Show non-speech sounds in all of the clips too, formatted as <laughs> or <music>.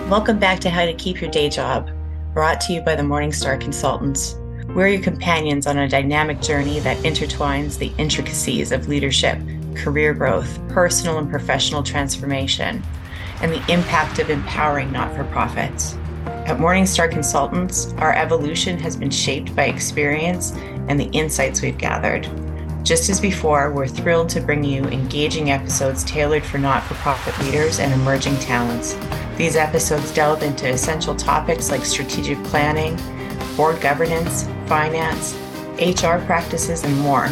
Welcome back to How to Keep Your Day Job, brought to you by the Morningstar Consultants. We're your companions on a dynamic journey that intertwines the intricacies of leadership, career growth, personal and professional transformation, and the impact of empowering not for profits. At Morningstar Consultants, our evolution has been shaped by experience and the insights we've gathered. Just as before, we're thrilled to bring you engaging episodes tailored for not for profit leaders and emerging talents. These episodes delve into essential topics like strategic planning, board governance, finance, HR practices, and more,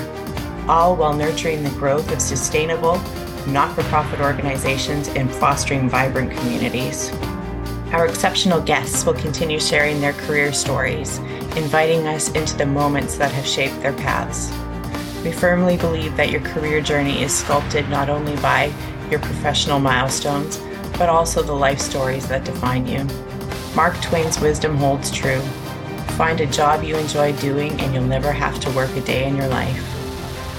all while nurturing the growth of sustainable, not for profit organizations and fostering vibrant communities. Our exceptional guests will continue sharing their career stories, inviting us into the moments that have shaped their paths. We firmly believe that your career journey is sculpted not only by your professional milestones, but also the life stories that define you. Mark Twain's wisdom holds true. Find a job you enjoy doing, and you'll never have to work a day in your life.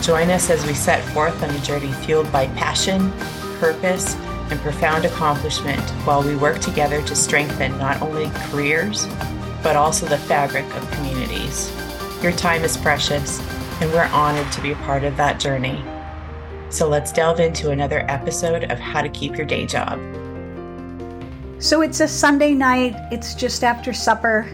Join us as we set forth on a journey fueled by passion, purpose, and profound accomplishment while we work together to strengthen not only careers, but also the fabric of communities. Your time is precious and we're honored to be a part of that journey. So let's delve into another episode of How to Keep Your Day Job. So it's a Sunday night, it's just after supper.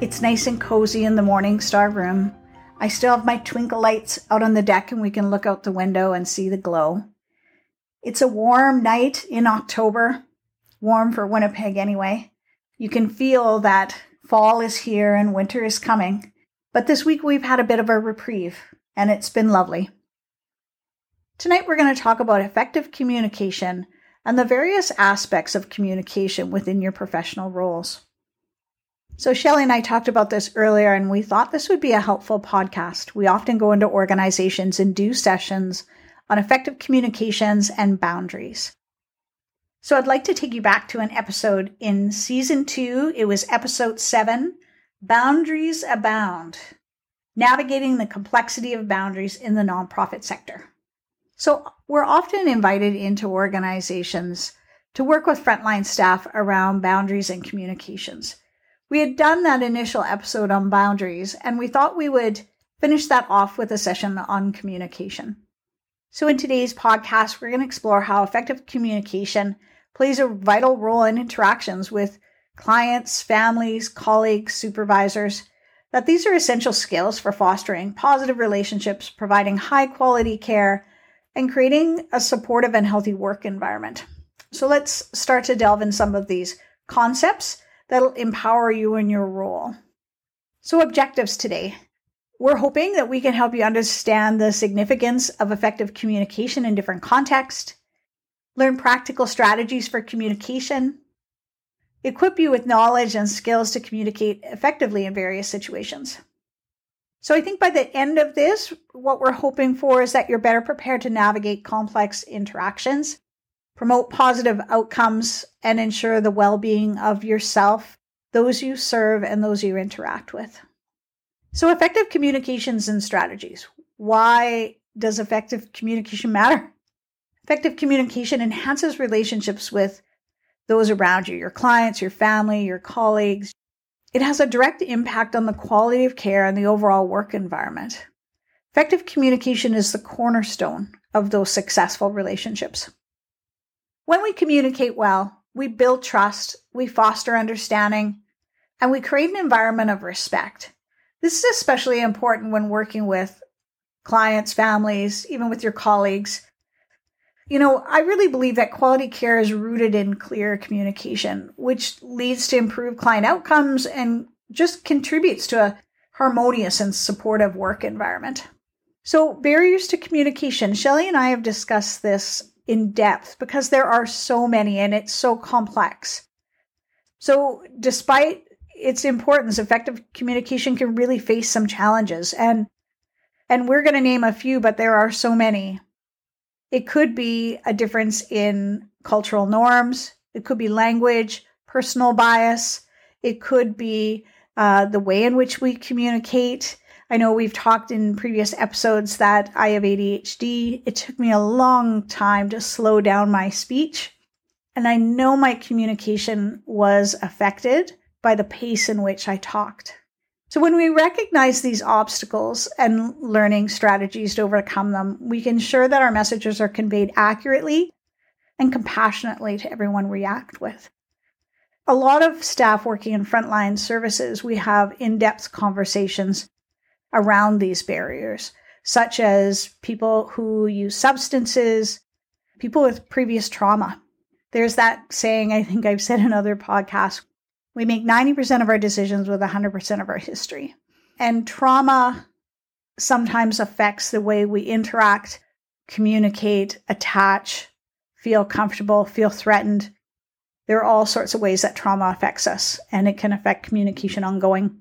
It's nice and cozy in the Morning Star room. I still have my twinkle lights out on the deck and we can look out the window and see the glow. It's a warm night in October, warm for Winnipeg anyway. You can feel that fall is here and winter is coming. But this week we've had a bit of a reprieve, and it's been lovely. Tonight we're going to talk about effective communication and the various aspects of communication within your professional roles. So, Shelly and I talked about this earlier, and we thought this would be a helpful podcast. We often go into organizations and do sessions on effective communications and boundaries. So, I'd like to take you back to an episode in season two. It was episode seven Boundaries Abound Navigating the Complexity of Boundaries in the Nonprofit Sector. So, we're often invited into organizations to work with frontline staff around boundaries and communications. We had done that initial episode on boundaries, and we thought we would finish that off with a session on communication. So, in today's podcast, we're going to explore how effective communication plays a vital role in interactions with clients, families, colleagues, supervisors, that these are essential skills for fostering positive relationships, providing high quality care, and creating a supportive and healthy work environment. So let's start to delve in some of these concepts that'll empower you in your role. So, objectives today. We're hoping that we can help you understand the significance of effective communication in different contexts, learn practical strategies for communication, equip you with knowledge and skills to communicate effectively in various situations. So I think by the end of this, what we're hoping for is that you're better prepared to navigate complex interactions, promote positive outcomes, and ensure the well being of yourself, those you serve, and those you interact with. So, effective communications and strategies. Why does effective communication matter? Effective communication enhances relationships with those around you, your clients, your family, your colleagues. It has a direct impact on the quality of care and the overall work environment. Effective communication is the cornerstone of those successful relationships. When we communicate well, we build trust, we foster understanding, and we create an environment of respect. This is especially important when working with clients, families, even with your colleagues, you know, I really believe that quality care is rooted in clear communication, which leads to improved client outcomes and just contributes to a harmonious and supportive work environment. So, barriers to communication. Shelly and I have discussed this in depth because there are so many and it's so complex. So, despite its importance, effective communication can really face some challenges and and we're going to name a few, but there are so many. It could be a difference in cultural norms. It could be language, personal bias. It could be uh, the way in which we communicate. I know we've talked in previous episodes that I have ADHD. It took me a long time to slow down my speech. And I know my communication was affected by the pace in which I talked. So when we recognize these obstacles and learning strategies to overcome them, we can ensure that our messages are conveyed accurately and compassionately to everyone we act with. A lot of staff working in frontline services, we have in depth conversations around these barriers, such as people who use substances, people with previous trauma. There's that saying I think I've said in other podcasts we make 90% of our decisions with 100% of our history. And trauma sometimes affects the way we interact, communicate, attach, feel comfortable, feel threatened. There are all sorts of ways that trauma affects us, and it can affect communication ongoing.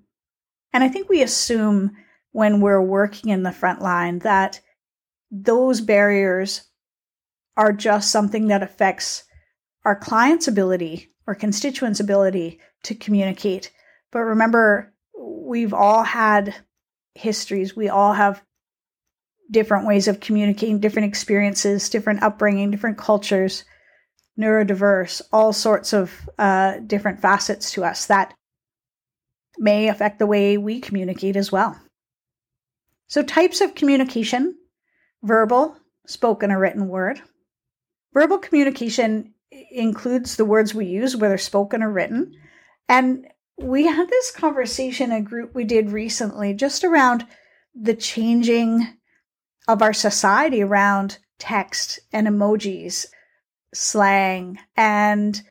And I think we assume when we're working in the front line that those barriers are just something that affects our client's ability or constituents' ability to communicate. But remember, we've all had histories, we all have different ways of communicating, different experiences, different upbringing, different cultures, neurodiverse, all sorts of uh, different facets to us that may affect the way we communicate as well. So, types of communication verbal, spoken, or written word. Verbal communication includes the words we use, whether spoken or written. And we had this conversation, a group we did recently, just around the changing of our society around text and emojis, slang, and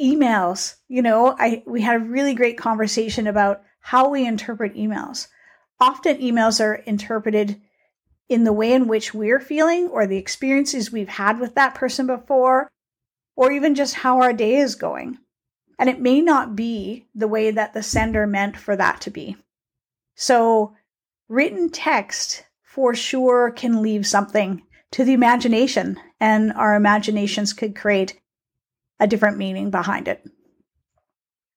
emails. You know, I we had a really great conversation about how we interpret emails. Often emails are interpreted in the way in which we're feeling or the experiences we've had with that person before, or even just how our day is going. And it may not be the way that the sender meant for that to be. So, written text for sure can leave something to the imagination, and our imaginations could create a different meaning behind it.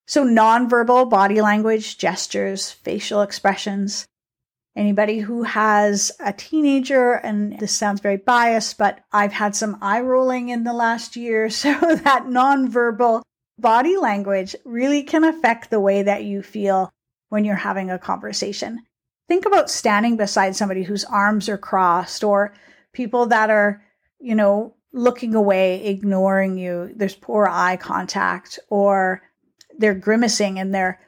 So, nonverbal body language, gestures, facial expressions. Anybody who has a teenager, and this sounds very biased, but I've had some eye rolling in the last year. <laughs> So, that nonverbal body language really can affect the way that you feel when you're having a conversation. Think about standing beside somebody whose arms are crossed or people that are, you know, looking away, ignoring you. There's poor eye contact or they're grimacing and their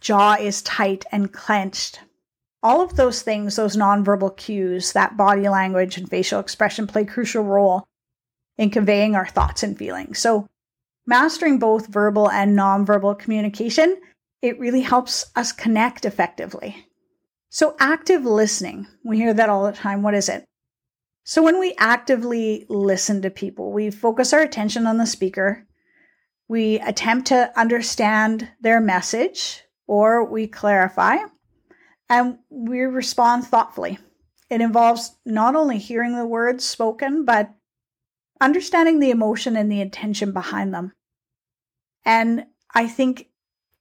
jaw is tight and clenched. All of those things, those nonverbal cues, that body language and facial expression play crucial role in conveying our thoughts and feelings. So mastering both verbal and nonverbal communication, it really helps us connect effectively. So, active listening, we hear that all the time. What is it? So, when we actively listen to people, we focus our attention on the speaker, we attempt to understand their message, or we clarify, and we respond thoughtfully. It involves not only hearing the words spoken, but understanding the emotion and the intention behind them. And I think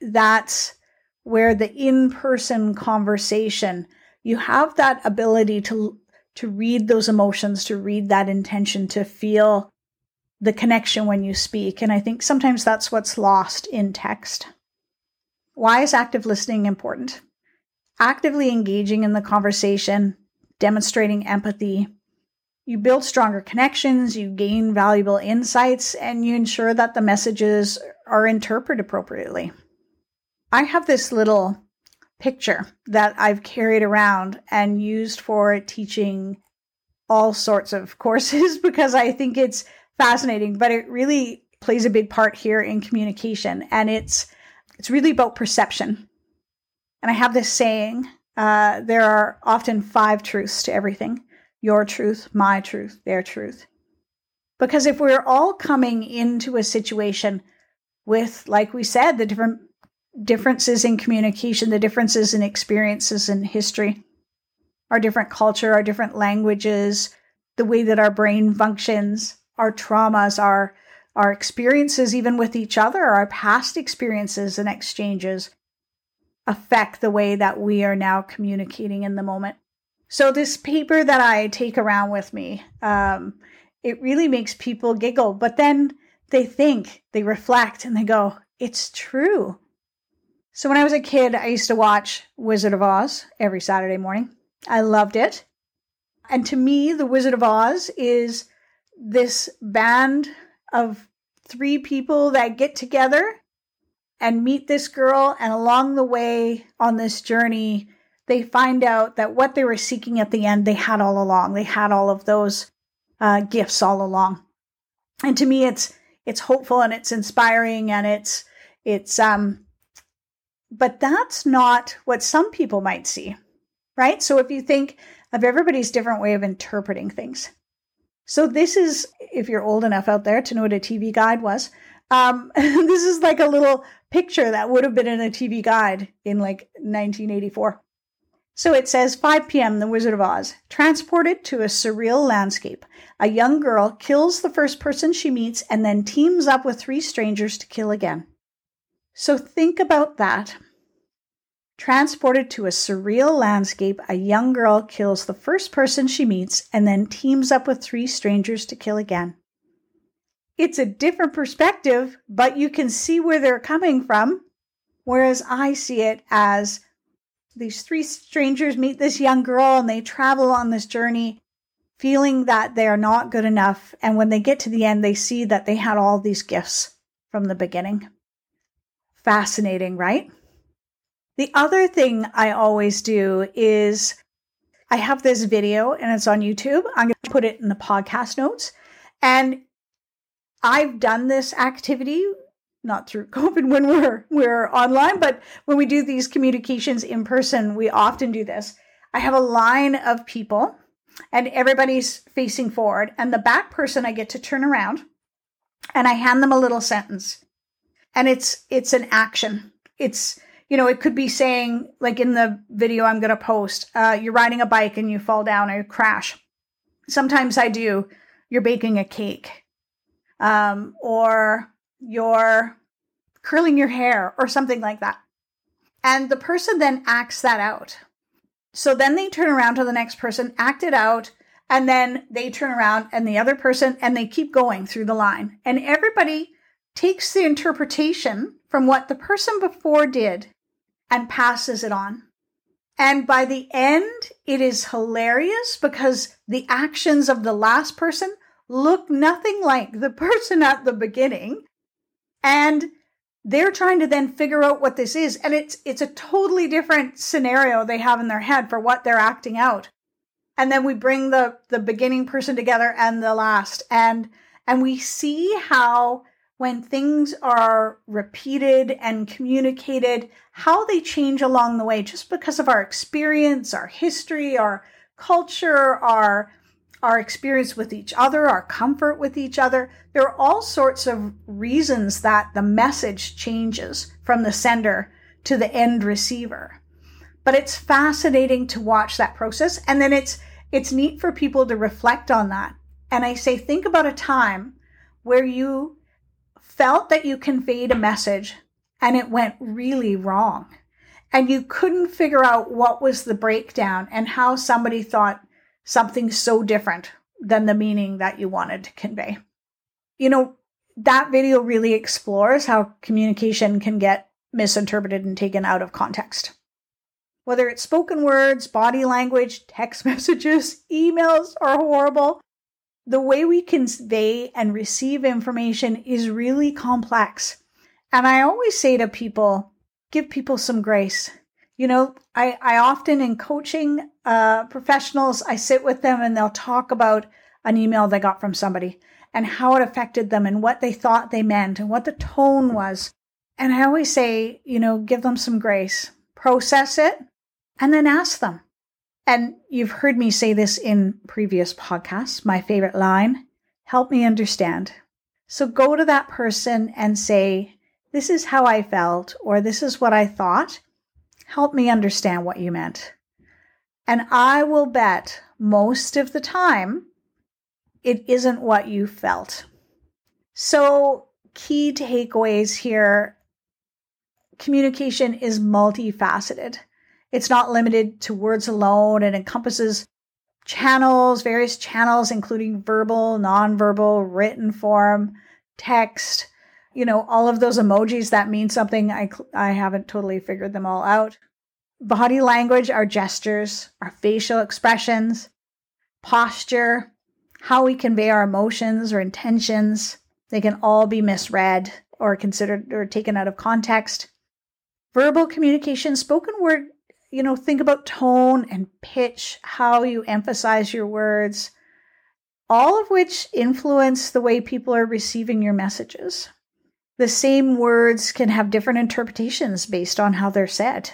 that's where the in-person conversation, you have that ability to to read those emotions, to read that intention, to feel the connection when you speak. And I think sometimes that's what's lost in text. Why is active listening important? Actively engaging in the conversation, demonstrating empathy, you build stronger connections, you gain valuable insights, and you ensure that the messages are interpreted appropriately. I have this little picture that I've carried around and used for teaching all sorts of <laughs> courses because I think it's fascinating, but it really plays a big part here in communication and it's it's really about perception. And I have this saying, uh, there are often five truths to everything your truth, my truth, their truth. Because if we're all coming into a situation with, like we said, the different differences in communication, the differences in experiences in history, our different culture, our different languages, the way that our brain functions, our traumas, our our experiences even with each other, our past experiences and exchanges affect the way that we are now communicating in the moment. So this paper that I take around with me, um, it really makes people giggle. But then they think, they reflect, and they go, it's true. So when I was a kid, I used to watch Wizard of Oz every Saturday morning. I loved it. And to me, The Wizard of Oz is this band of three people that get together and meet this girl. And along the way on this journey, they find out that what they were seeking at the end, they had all along. They had all of those uh, gifts all along. And to me, it's it's hopeful and it's inspiring and it's it's um. But that's not what some people might see, right? So if you think of everybody's different way of interpreting things, so this is if you're old enough out there to know what a TV guide was. Um, <laughs> this is like a little picture that would have been in a TV guide in like 1984. So it says 5 p.m. The Wizard of Oz. Transported to a surreal landscape. A young girl kills the first person she meets and then teams up with three strangers to kill again. So think about that. Transported to a surreal landscape, a young girl kills the first person she meets and then teams up with three strangers to kill again. It's a different perspective, but you can see where they're coming from. Whereas I see it as these three strangers meet this young girl and they travel on this journey feeling that they are not good enough. And when they get to the end, they see that they had all these gifts from the beginning. Fascinating, right? The other thing I always do is I have this video and it's on YouTube. I'm going to put it in the podcast notes. And I've done this activity not through <laughs> COVID when we're we're online, but when we do these communications in person, we often do this. I have a line of people and everybody's facing forward and the back person I get to turn around and I hand them a little sentence. And it's it's an action. It's you know, it could be saying like in the video I'm going to post, uh, you're riding a bike and you fall down or you crash. Sometimes I do you're baking a cake. Um, or you're curling your hair or something like that. And the person then acts that out. So then they turn around to the next person, act it out, and then they turn around and the other person, and they keep going through the line. And everybody takes the interpretation from what the person before did and passes it on. And by the end, it is hilarious because the actions of the last person look nothing like the person at the beginning. And they're trying to then figure out what this is. And it's, it's a totally different scenario they have in their head for what they're acting out. And then we bring the, the beginning person together and the last. And, and we see how when things are repeated and communicated, how they change along the way just because of our experience, our history, our culture, our our experience with each other, our comfort with each other. There are all sorts of reasons that the message changes from the sender to the end receiver. But it's fascinating to watch that process. And then it's, it's neat for people to reflect on that. And I say, think about a time where you felt that you conveyed a message and it went really wrong. And you couldn't figure out what was the breakdown and how somebody thought something so different than the meaning that you wanted to convey. You know, that video really explores how communication can get misinterpreted and taken out of context. Whether it's spoken words, body language, text <laughs> messages, emails are horrible. The way we convey and receive information is really complex. And I always say to people, give people some grace. You know, I, I often in coaching uh, professionals, I sit with them and they'll talk about an email they got from somebody and how it affected them and what they thought they meant and what the tone was. And I always say, you know, give them some grace, process it, and then ask them. And you've heard me say this in previous podcasts. My favorite line help me understand. So go to that person and say, This is how I felt, or this is what I thought. Help me understand what you meant. And I will bet most of the time it isn't what you felt. So, key takeaways here communication is multifaceted. It's not limited to words alone, it encompasses channels, various channels, including verbal, nonverbal, written form, text, you know, all of those emojis that mean something. I, I haven't totally figured them all out. Body language, our gestures, our facial expressions, posture, how we convey our emotions or intentions. They can all be misread or considered or taken out of context. Verbal communication, spoken word, you know, think about tone and pitch, how you emphasize your words, all of which influence the way people are receiving your messages. The same words can have different interpretations based on how they're said.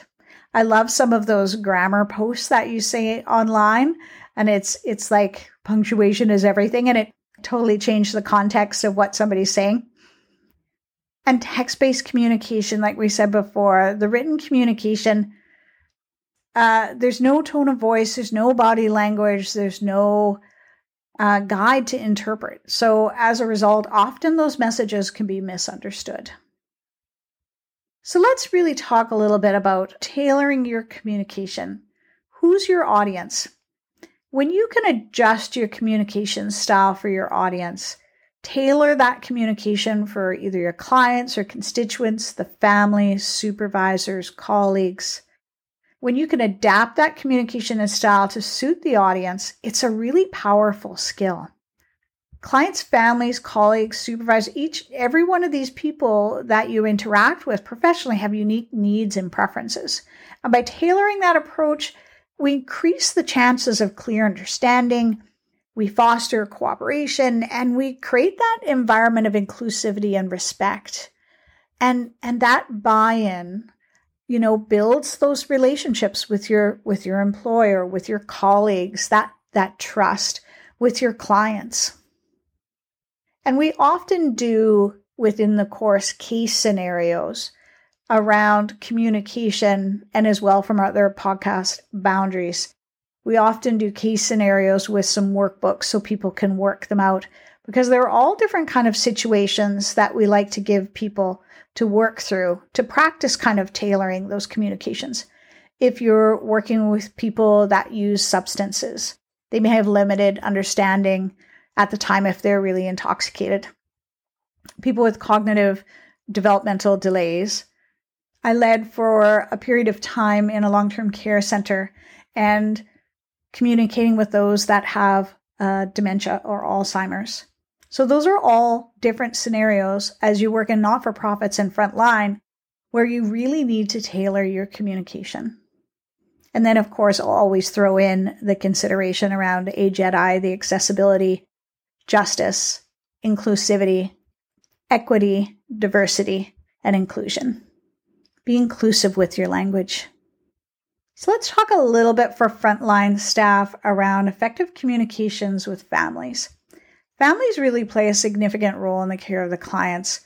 I love some of those grammar posts that you say online and it's it's like punctuation is everything and it totally changed the context of what somebody's saying. And text-based communication like we said before, the written communication uh, there's no tone of voice, there's no body language, there's no uh, guide to interpret. So, as a result, often those messages can be misunderstood. So, let's really talk a little bit about tailoring your communication. Who's your audience? When you can adjust your communication style for your audience, tailor that communication for either your clients or constituents, the family, supervisors, colleagues when you can adapt that communication and style to suit the audience, it's a really powerful skill. Clients, families, colleagues, supervisors, each, every one of these people that you interact with professionally have unique needs and preferences. And by tailoring that approach, we increase the chances of clear understanding, we foster cooperation, and we create that environment of inclusivity and respect. And, and that buy in you know builds those relationships with your with your employer with your colleagues that that trust with your clients. And we often do within the course case scenarios around communication and as well from our other podcast boundaries. We often do case scenarios with some workbooks so people can work them out because there are all different kind of situations that we like to give people to work through to practice kind of tailoring those communications. If you're working with people that use substances, they may have limited understanding at the time if they're really intoxicated. People with cognitive developmental delays. I led for a period of time in a long term care center and communicating with those that have uh, dementia or Alzheimer's. So those are all different scenarios as you work in not for profits and frontline where you really need to tailor your communication. And then, of course, I'll always throw in the consideration around AJEDI, the accessibility, justice, inclusivity, equity, diversity, and inclusion. Be inclusive with your language. So let's talk a little bit for frontline staff around effective communications with families. Families really play a significant role in the care of the clients.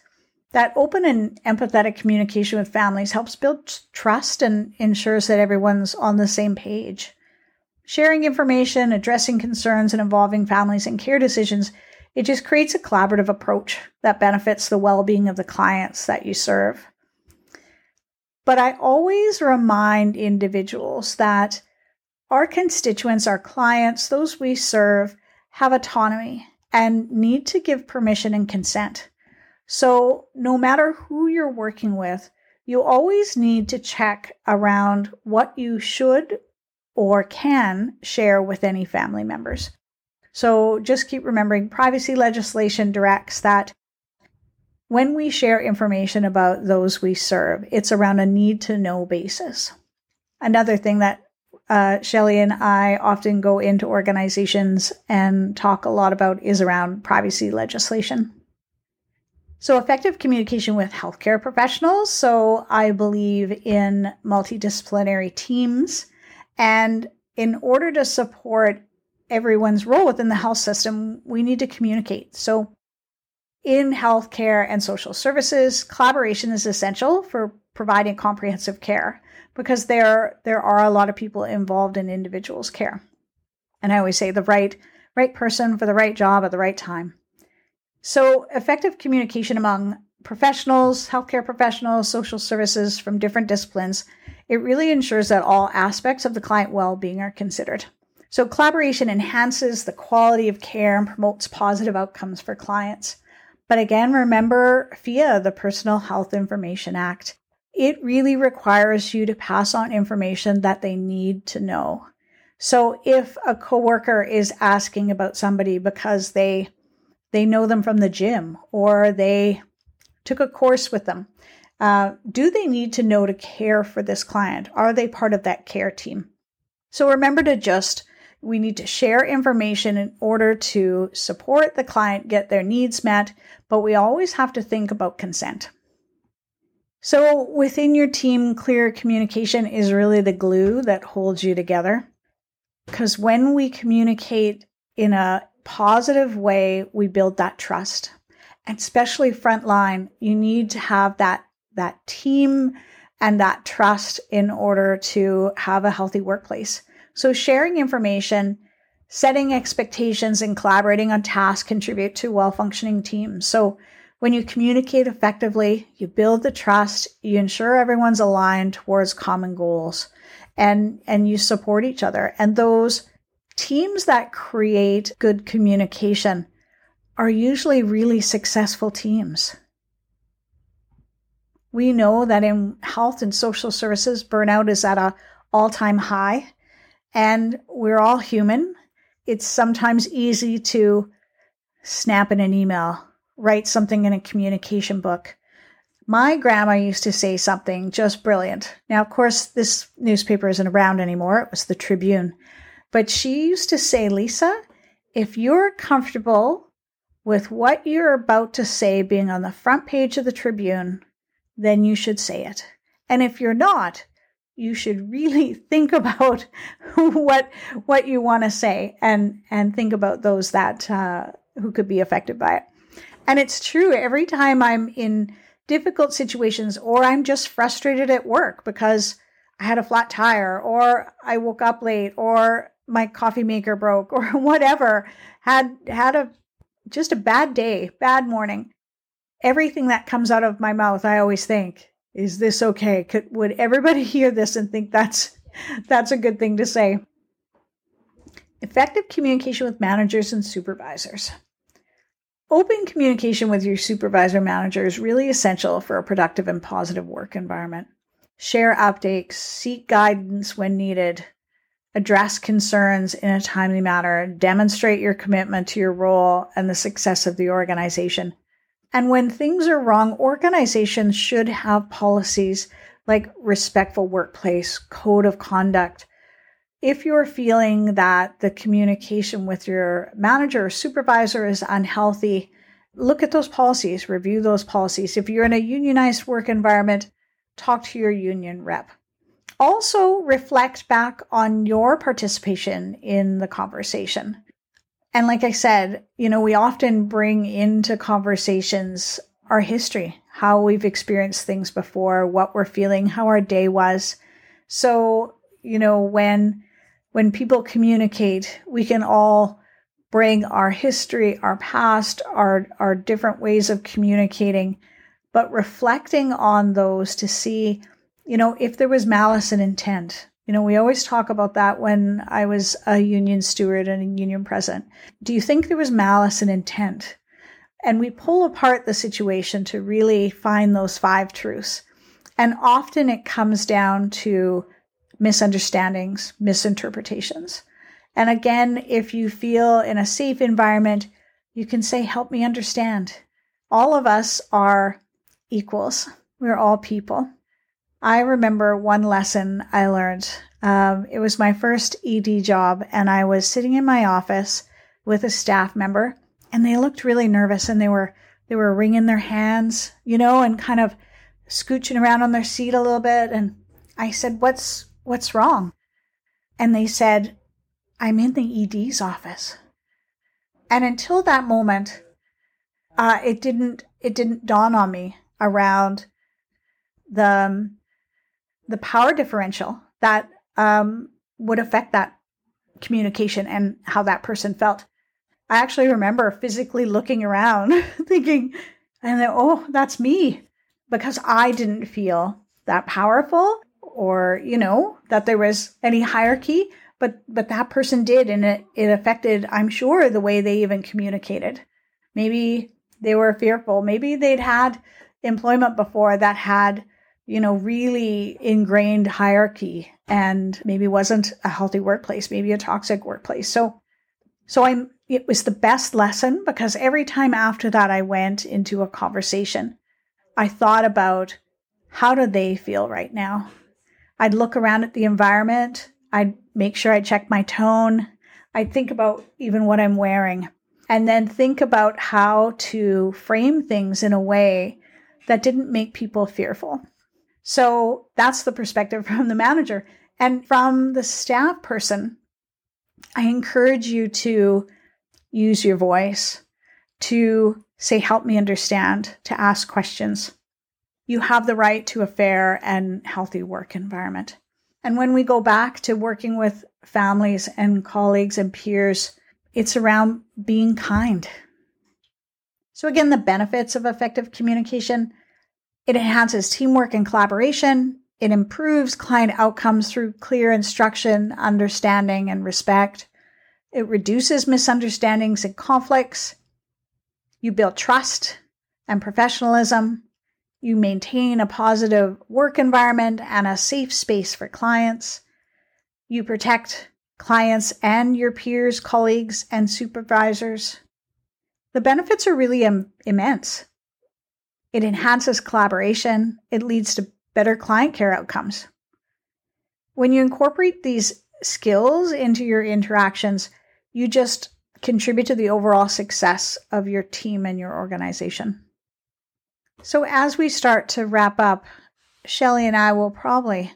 That open and empathetic communication with families helps build trust and ensures that everyone's on the same page. Sharing information, addressing concerns, and involving families in care decisions, it just creates a collaborative approach that benefits the well being of the clients that you serve. But I always remind individuals that our constituents, our clients, those we serve, have autonomy and need to give permission and consent. So, no matter who you're working with, you always need to check around what you should or can share with any family members. So, just keep remembering privacy legislation directs that when we share information about those we serve, it's around a need to know basis. Another thing that uh, Shelly and I often go into organizations and talk a lot about is around privacy legislation. So, effective communication with healthcare professionals. So, I believe in multidisciplinary teams. And in order to support everyone's role within the health system, we need to communicate. So, in healthcare and social services, collaboration is essential for providing comprehensive care because there there are a lot of people involved in individuals' care. And I always say the right right person for the right job at the right time. So effective communication among professionals, healthcare professionals, social services from different disciplines, it really ensures that all aspects of the client well-being are considered. So collaboration enhances the quality of care and promotes positive outcomes for clients. But again, remember PHIA, the Personal Health Information Act. It really requires you to pass on information that they need to know. So if a coworker is asking about somebody because they they know them from the gym or they took a course with them, uh, do they need to know to care for this client? Are they part of that care team? So remember to just we need to share information in order to support the client get their needs met, but we always have to think about consent. So, within your team, clear communication is really the glue that holds you together. Because when we communicate in a positive way, we build that trust. And especially frontline, you need to have that, that team and that trust in order to have a healthy workplace. So sharing information, setting expectations, and collaborating on tasks contribute to well functioning teams. So when you communicate effectively, you build the trust, you ensure everyone's aligned towards common goals and, and you support each other. And those teams that create good communication are usually really successful teams. We know that in health and social services, burnout is at a all-time high. And we're all human. It's sometimes easy to snap in an email, write something in a communication book. My grandma used to say something just brilliant. Now, of course, this newspaper isn't around anymore. It was the Tribune. But she used to say, Lisa, if you're comfortable with what you're about to say being on the front page of the Tribune, then you should say it. And if you're not, you should really <laughs> think about <laughs> what what you want to say and and think about those that uh, who could be affected by it. And it's true. Every time I'm in difficult situations or I'm just frustrated at work because I had a flat tire or I woke up late or my coffee maker broke <laughs> or whatever, had had a just a bad day, bad morning. Everything that comes out of my mouth, I always think, is this okay? Could would everybody <laughs> hear this and think that's that's a good thing to say? Effective communication with managers and supervisors. Open communication with your supervisor manager is really essential for a productive and positive work environment. Share updates, seek guidance when needed, address concerns in a timely manner, demonstrate your commitment to your role and the success of the organization. And when things are wrong, organizations should have policies like respectful workplace, code of conduct. If you're feeling that the communication with your manager or supervisor is unhealthy, look at those policies, review those policies. If you're in a unionized work environment, talk to your union rep. Also, reflect back on your participation in the conversation. And like I said, you know, we often bring into conversations our history, how we've experienced things before, what we're feeling, how our day was. So, you know, when when people communicate, we can all bring our history, our past, our our different ways of communicating, but reflecting on those to see, you know, if there was malice and intent, you know, we always talk about that when I was a union steward and a union president. Do you think there was malice and intent? And we pull apart the situation to really find those five truths. And often it comes down to misunderstandings, misinterpretations. And again, if you feel in a safe environment, you can say, Help me understand. All of us are equals. We're all people. I remember one lesson I learned. Um, it was my first ED job, and I was sitting in my office with a staff member, and they looked really nervous, and they were they were wringing their hands, you know, and kind of scooching around on their seat a little bit. And I said, "What's what's wrong?" And they said, "I'm in the ED's office." And until that moment, uh, it didn't it didn't dawn on me around the um, the power differential that um, would affect that communication and how that person felt. I actually remember physically looking around, <laughs> thinking, and then, oh, that's me, because I didn't feel that powerful or, you know, that there was any hierarchy, but but that person did, and it, it affected, I'm sure, the way they even communicated. Maybe They were fearful. Maybe they'd had employment before that had, you know, really ingrained hierarchy and maybe wasn't a healthy workplace, maybe a toxic workplace. So, so I'm, it was the best lesson because every time after that I went into a conversation, I thought about how do they feel right now? I'd look around at the environment. I'd make sure I check my tone. I'd think about even what I'm wearing and then think about how to frame things in a way that didn't make people fearful. So that's the perspective <laughs> from the manager. And from the staff person, I encourage you to use your voice, to say, help me understand, to ask questions. You have the right to a fair and healthy work environment. And when we go back to working with families and colleagues and peers, it's around being kind. So, again, the benefits of effective communication it enhances teamwork and collaboration. It improves client outcomes through clear instruction, understanding, and respect. It reduces misunderstandings and conflicts. You build trust and professionalism. You maintain a positive work environment and a safe space for clients. You protect clients and your peers, colleagues, and supervisors. The benefits are really Im- immense. It enhances collaboration, it leads to better client care outcomes. When you incorporate these skills into your interactions, you just contribute to the overall success of your team and your organization. So, as we start to wrap up, Shelly and I will probably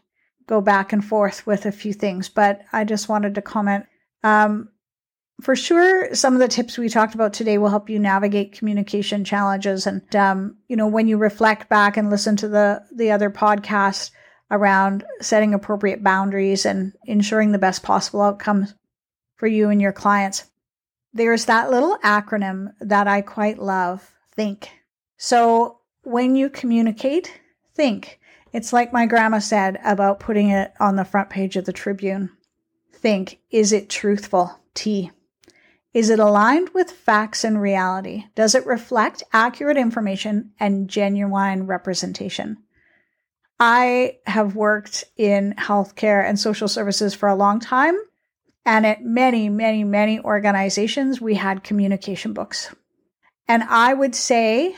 go back and forth with a few things, but I just wanted to comment. Um, for sure, some of the tips we talked about today will help you navigate communication challenges. And um, you know, when you reflect back and listen to the the other podcast around setting appropriate boundaries and ensuring the best possible outcomes for you and your clients, there's that little acronym that I quite love. Think. So when you communicate, think. It's like my grandma said about putting it on the front page of the Tribune. Think, is it truthful? T. Is it aligned with facts and reality? Does it reflect accurate information and genuine representation? I have worked in healthcare and social services for a long time. And at many, many, many organizations, we had communication books. And I would say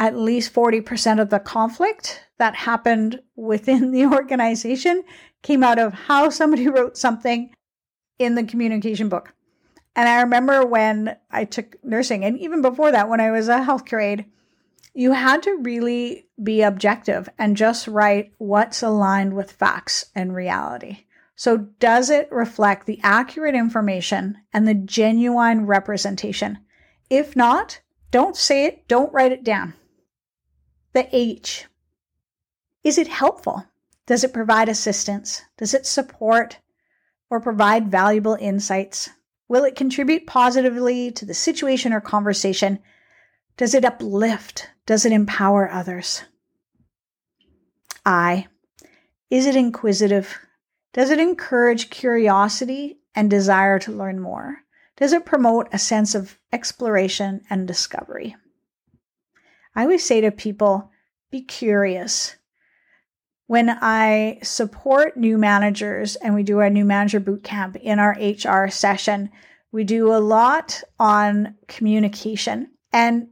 at least 40% of the conflict that happened within the <laughs> organization came out of how somebody wrote something in the communication book. And I remember when I took nursing, and even before that, when I was a healthcare aide, you had to really be objective and just write what's aligned with facts and reality. So, does it reflect the accurate information and the genuine representation? If not, don't say it, don't write it down. The H. Is it helpful? Does it provide assistance? Does it support or provide valuable insights? Will it contribute positively to the situation or conversation? Does it uplift? Does it empower others? I. Is it inquisitive? Does it encourage curiosity and desire to learn more? Does it promote a sense of exploration and discovery? I always say to people, be curious. When I support new managers and we do our new manager boot camp in our HR session, we do a lot on communication and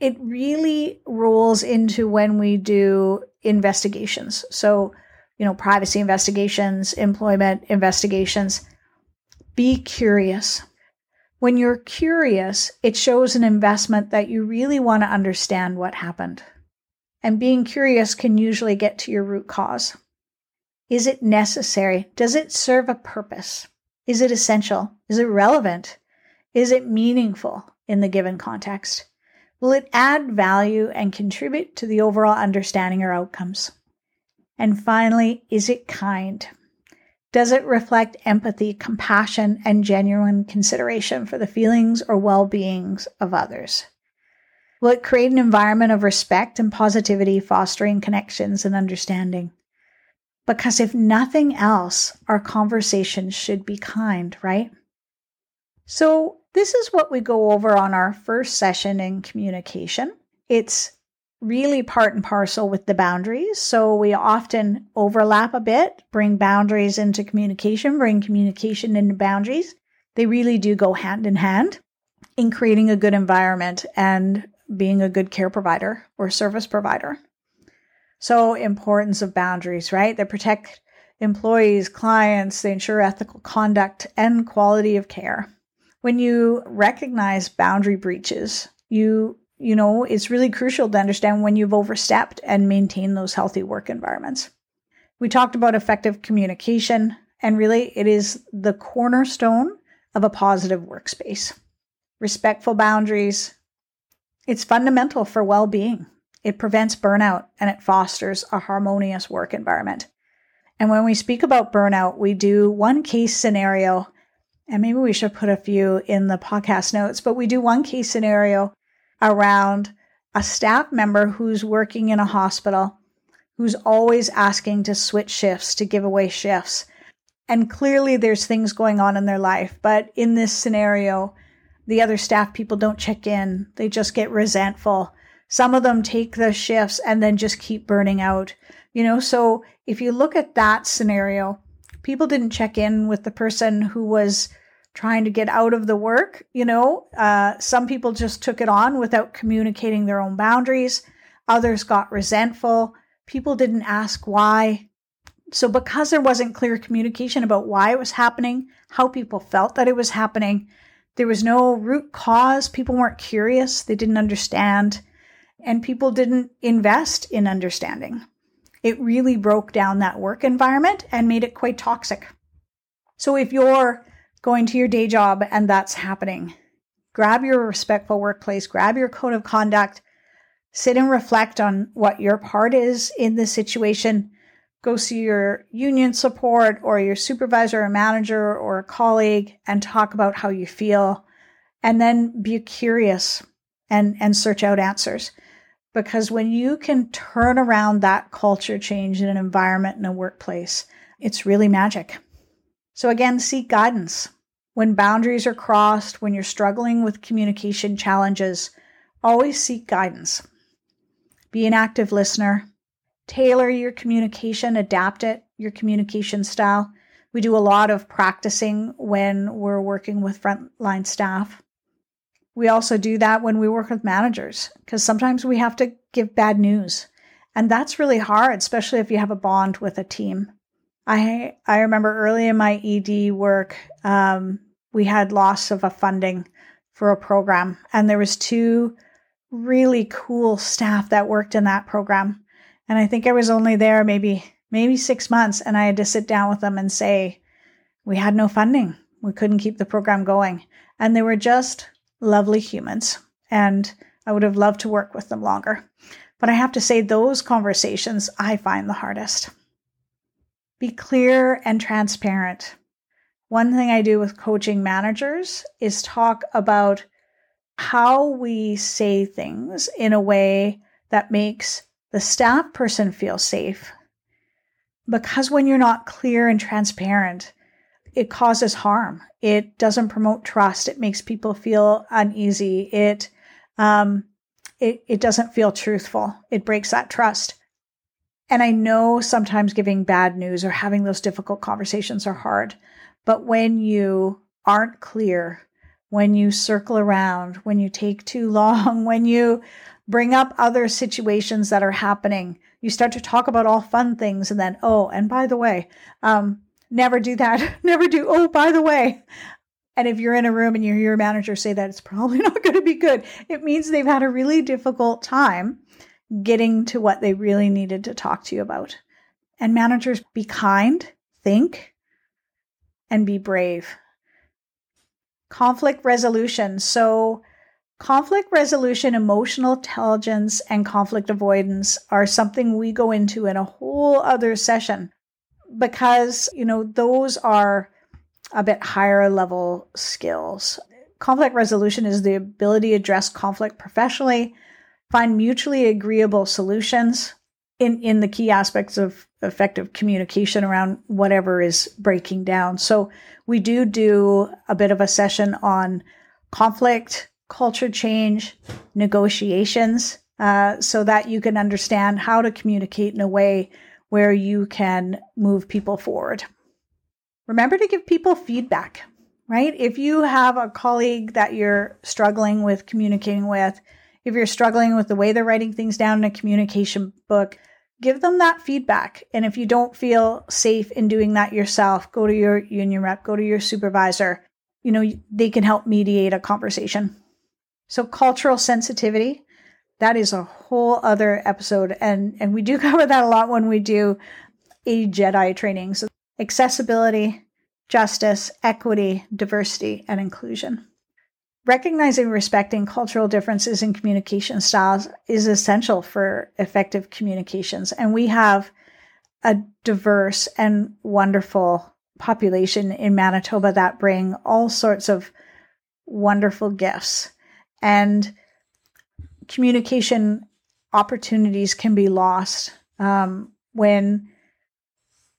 it really rolls into when we do investigations. So, you know, privacy investigations, employment investigations. Be curious. When you're curious, it shows an investment that you really want to understand what happened. And being curious can usually get to your root cause. Is it necessary? Does it serve a purpose? Is it essential? Is it relevant? Is it meaningful in the given context? Will it add value and contribute to the overall understanding or outcomes? And finally, is it kind? Does it reflect empathy, compassion, and genuine consideration for the feelings or well beings of others? Will it create an environment of respect and positivity, fostering connections and understanding? Because if nothing else, our conversations should be kind, right? So, this is what we go over on our first session in communication. It's really part and parcel with the boundaries. So we often overlap a bit, bring boundaries into communication, bring communication into boundaries. They really do go hand in hand in creating a good environment and being a good care provider or service provider. So importance of boundaries, right? They protect employees, clients, they ensure ethical conduct and quality of care. When you recognize boundary breaches, you you know, it's really crucial to understand when you've overstepped and maintain those healthy work environments. We talked about effective communication, and really it is the cornerstone of a positive workspace. Respectful boundaries, it's fundamental for well being. It prevents burnout and it fosters a harmonious work environment. And when we speak about burnout, we do one case scenario, and maybe we should put a few in the podcast notes, but we do one case scenario around a staff member who's working in a hospital who's always asking to switch shifts, to give away shifts. And clearly there's things going on in their life. But in this scenario, the other staff people don't check in, they just get resentful. Some of them take the shifts and then just keep burning out. You know, so if you look at that scenario, people didn't check in with the person who was trying to get out of the work. You know, uh, some people just took it on without communicating their own boundaries. Others got resentful. People didn't ask why. So, because there wasn't clear communication about why it was happening, how people felt that it was happening, there was no root cause. People weren't curious. They didn't understand. And people didn't invest in understanding. It really broke down that work environment and made it quite toxic. So, if you're going to your day job and that's happening. Grab your respectful workplace, grab your code of conduct, sit and reflect on what your part is in this situation. Go see your union support or your supervisor or manager or a colleague and talk about how you feel. And then be curious and, and search out answers. Because when you can turn around that culture change in an environment in a workplace, it's really magic. So, again, seek guidance. When boundaries are crossed, when you're struggling with communication challenges, always seek guidance. Be an active listener. Tailor your communication, adapt it, your communication style. We do a lot of practicing when we're working with frontline staff. We also do that when we work with managers because sometimes we have to give bad news. And that's really hard, especially if you have a bond with a team. I I remember early in my ED work, um, we had loss of a funding for a program, and there was two really cool staff that worked in that program, and I think I was only there maybe maybe six months, and I had to sit down with them and say, we had no funding, we couldn't keep the program going, and they were just lovely humans, and I would have loved to work with them longer. But I have to say, those conversations I find the hardest. Be clear and transparent. One thing I do with coaching managers is talk about how we say things in a way that makes the staff person feel safe. Because when you're not clear and transparent, it causes harm. It doesn't promote trust. It makes people feel uneasy. It um, it, it doesn't feel truthful. It breaks that trust. And I know sometimes giving bad news or having those difficult conversations are hard. But when you aren't clear, when you circle around, when you take too <laughs> long, when you bring up other situations that are happening, you start to talk about all fun things. And then, oh, and by the way, um, never do that. <laughs> never do, oh, by the way. And if you're in a room and you hear your manager say that, it's probably <laughs> not going to be good. It means they've had a really difficult time getting to what they really needed to talk to you about. And managers, be kind, think, and be brave. Conflict resolution. So, conflict resolution, emotional intelligence, and conflict avoidance are something we go into in a whole other session because, you know, those are a bit higher level skills. Conflict resolution is the ability to address conflict professionally find mutually agreeable solutions in, in the key aspects of effective communication around whatever is breaking down. So we do do a bit of a session on conflict, culture change, negotiations, uh, so that you can understand how to communicate in a way where you can move people forward. Remember to give people feedback, right? If you have a colleague that you're struggling with communicating with, if you're struggling with the way they're writing things down in a communication book, give them that feedback. And if you don't feel safe in doing that yourself, go to your union rep, go to your supervisor. You know, they can help mediate a conversation. So, cultural sensitivity, that is a whole other episode. And, and we do <laughs> cover that a lot when we do AJEDI training. So, accessibility, justice, equity, diversity, and inclusion. Recognizing and respecting cultural differences in communication styles is essential for effective communications. And we have a diverse and wonderful population in Manitoba that bring all sorts of wonderful gifts. And communication opportunities can be lost um, when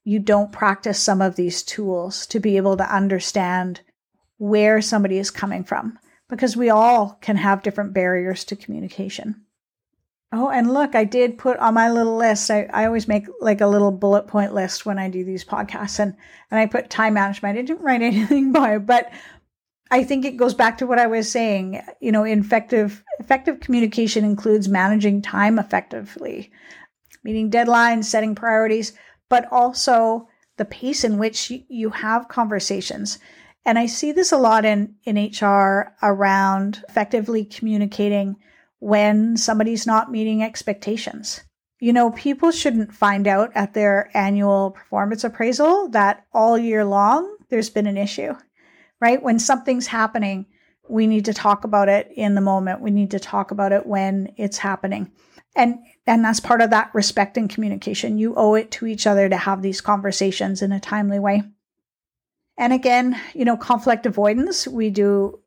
you don't practice some of these tools to be able to understand where somebody is coming from because we all can have different barriers to communication. Oh, and look, I did put on my little list. I, I always make like a little bullet point list when I do these podcasts and, and I put time management. I didn't write <laughs> anything by it, but I think it goes back to what I was saying. You know, effective effective communication includes managing time effectively, meeting deadlines, setting priorities, but also the pace in which you have conversations. And I see this a lot in, in HR around effectively communicating when somebody's not meeting expectations. You know, people shouldn't find out at their annual performance appraisal that all year long there's been an issue, right? When something's happening, we need to talk about it in the moment. We need to talk about it when it's happening. And and that's part of that respect and communication. You owe it to each other to have these conversations in a timely way. And again, you know, conflict avoidance, we do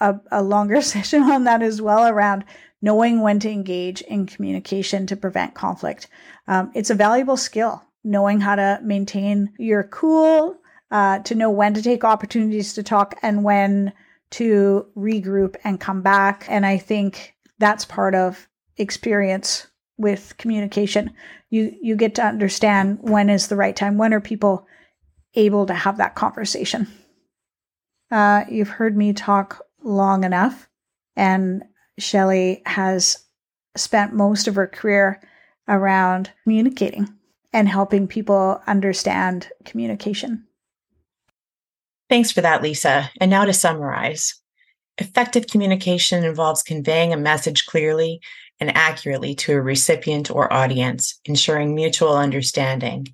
a, a longer <laughs> session on that as well around knowing when to engage in communication to prevent conflict. Um, it's a valuable skill, knowing how to maintain your cool, uh, to know when to take opportunities to talk and when to regroup and come back. And I think that's part of experience with communication. You you get to understand when is the right time. When are people able to have that conversation. Uh, you've heard me talk long enough, and Shelley has spent most of her career around communicating and helping people understand communication. Thanks for that, Lisa. And now to summarize effective communication involves conveying a message clearly and accurately to a recipient or audience, ensuring mutual understanding.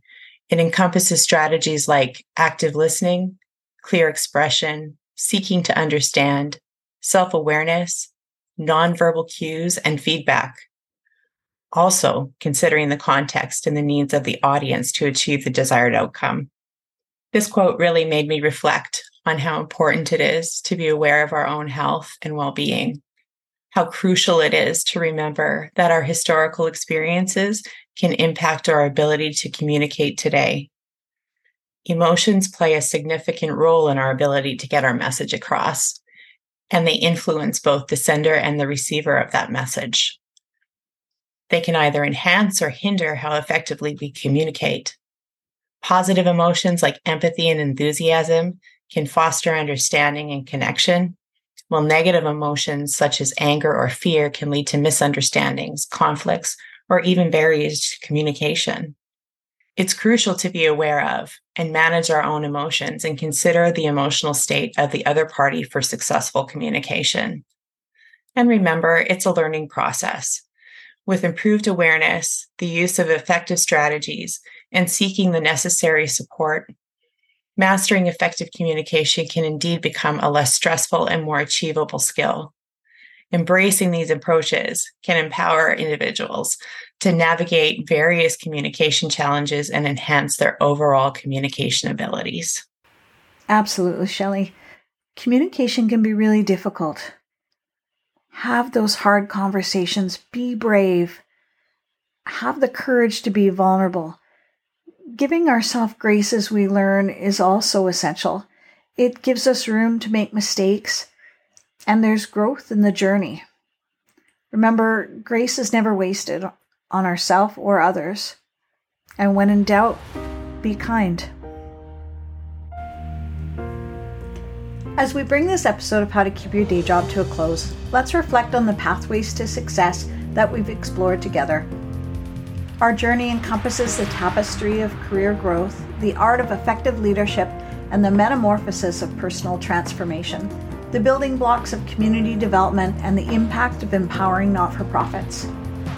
It encompasses strategies like active listening, clear expression, seeking to understand, self awareness, nonverbal cues, and feedback. Also, considering the context and the needs of the audience to achieve the desired outcome. This quote really made me reflect on how important it is to be aware of our own health and well being, how crucial it is to remember that our historical experiences can impact our ability to communicate today. Emotions play a significant role in our ability to get our message across, and they influence both the sender and the receiver of that message. They can either enhance or hinder how effectively we communicate. Positive emotions like empathy and enthusiasm can foster understanding and connection, while negative emotions such as anger or fear can lead to misunderstandings, conflicts, or even barriers to communication. It's crucial to be aware of and manage our own emotions and consider the emotional state of the other party for successful communication. And remember, it's a learning process. With improved awareness, the use of effective strategies, and seeking the necessary support, mastering effective communication can indeed become a less stressful and more achievable skill embracing these approaches can empower individuals to navigate various communication challenges and enhance their overall communication abilities. Absolutely, Shelley. Communication can be really difficult. Have those hard conversations, be brave, have the courage to be vulnerable. Giving ourselves grace as we learn is also essential. It gives us room to make mistakes and there's growth in the journey. Remember, grace is never wasted on ourselves or others. And when in doubt, be kind. As we bring this episode of How to Keep Your Day Job to a close, let's reflect on the pathways to success that we've explored together. Our journey encompasses the tapestry of career growth, the art of effective leadership, and the metamorphosis of personal transformation, the building blocks of community development, and the impact of empowering not for profits.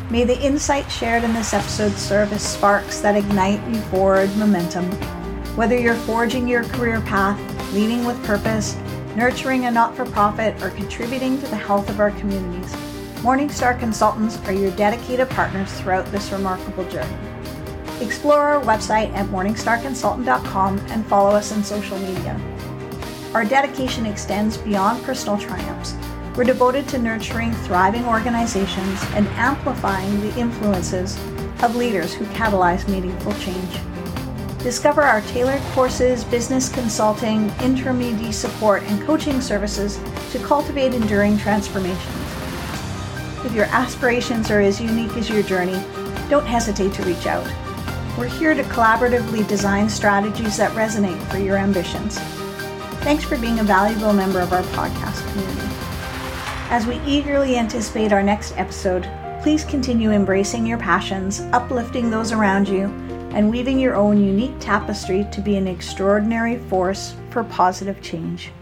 May the insights shared in this episode serve as sparks that ignite you forward momentum. Whether you're forging your career path, leading with purpose, nurturing a not for profit, or contributing to the health of our communities, Morningstar Consultants are your dedicated partners throughout this remarkable journey. Explore our website at morningstarconsultant.com and follow us on social media. Our dedication extends beyond personal triumphs. We're devoted to nurturing thriving organizations and amplifying the influences of leaders who catalyze meaningful change. Discover our tailored courses, business consulting, interim ED support, and coaching services to cultivate enduring transformations. If your aspirations are as unique as your journey, don't hesitate to reach out. We're here to collaboratively design strategies that resonate for your ambitions. Thanks for being a valuable member of our podcast community. As we eagerly anticipate our next episode, please continue embracing your passions, uplifting those around you, and weaving your own unique tapestry to be an extraordinary force for positive change.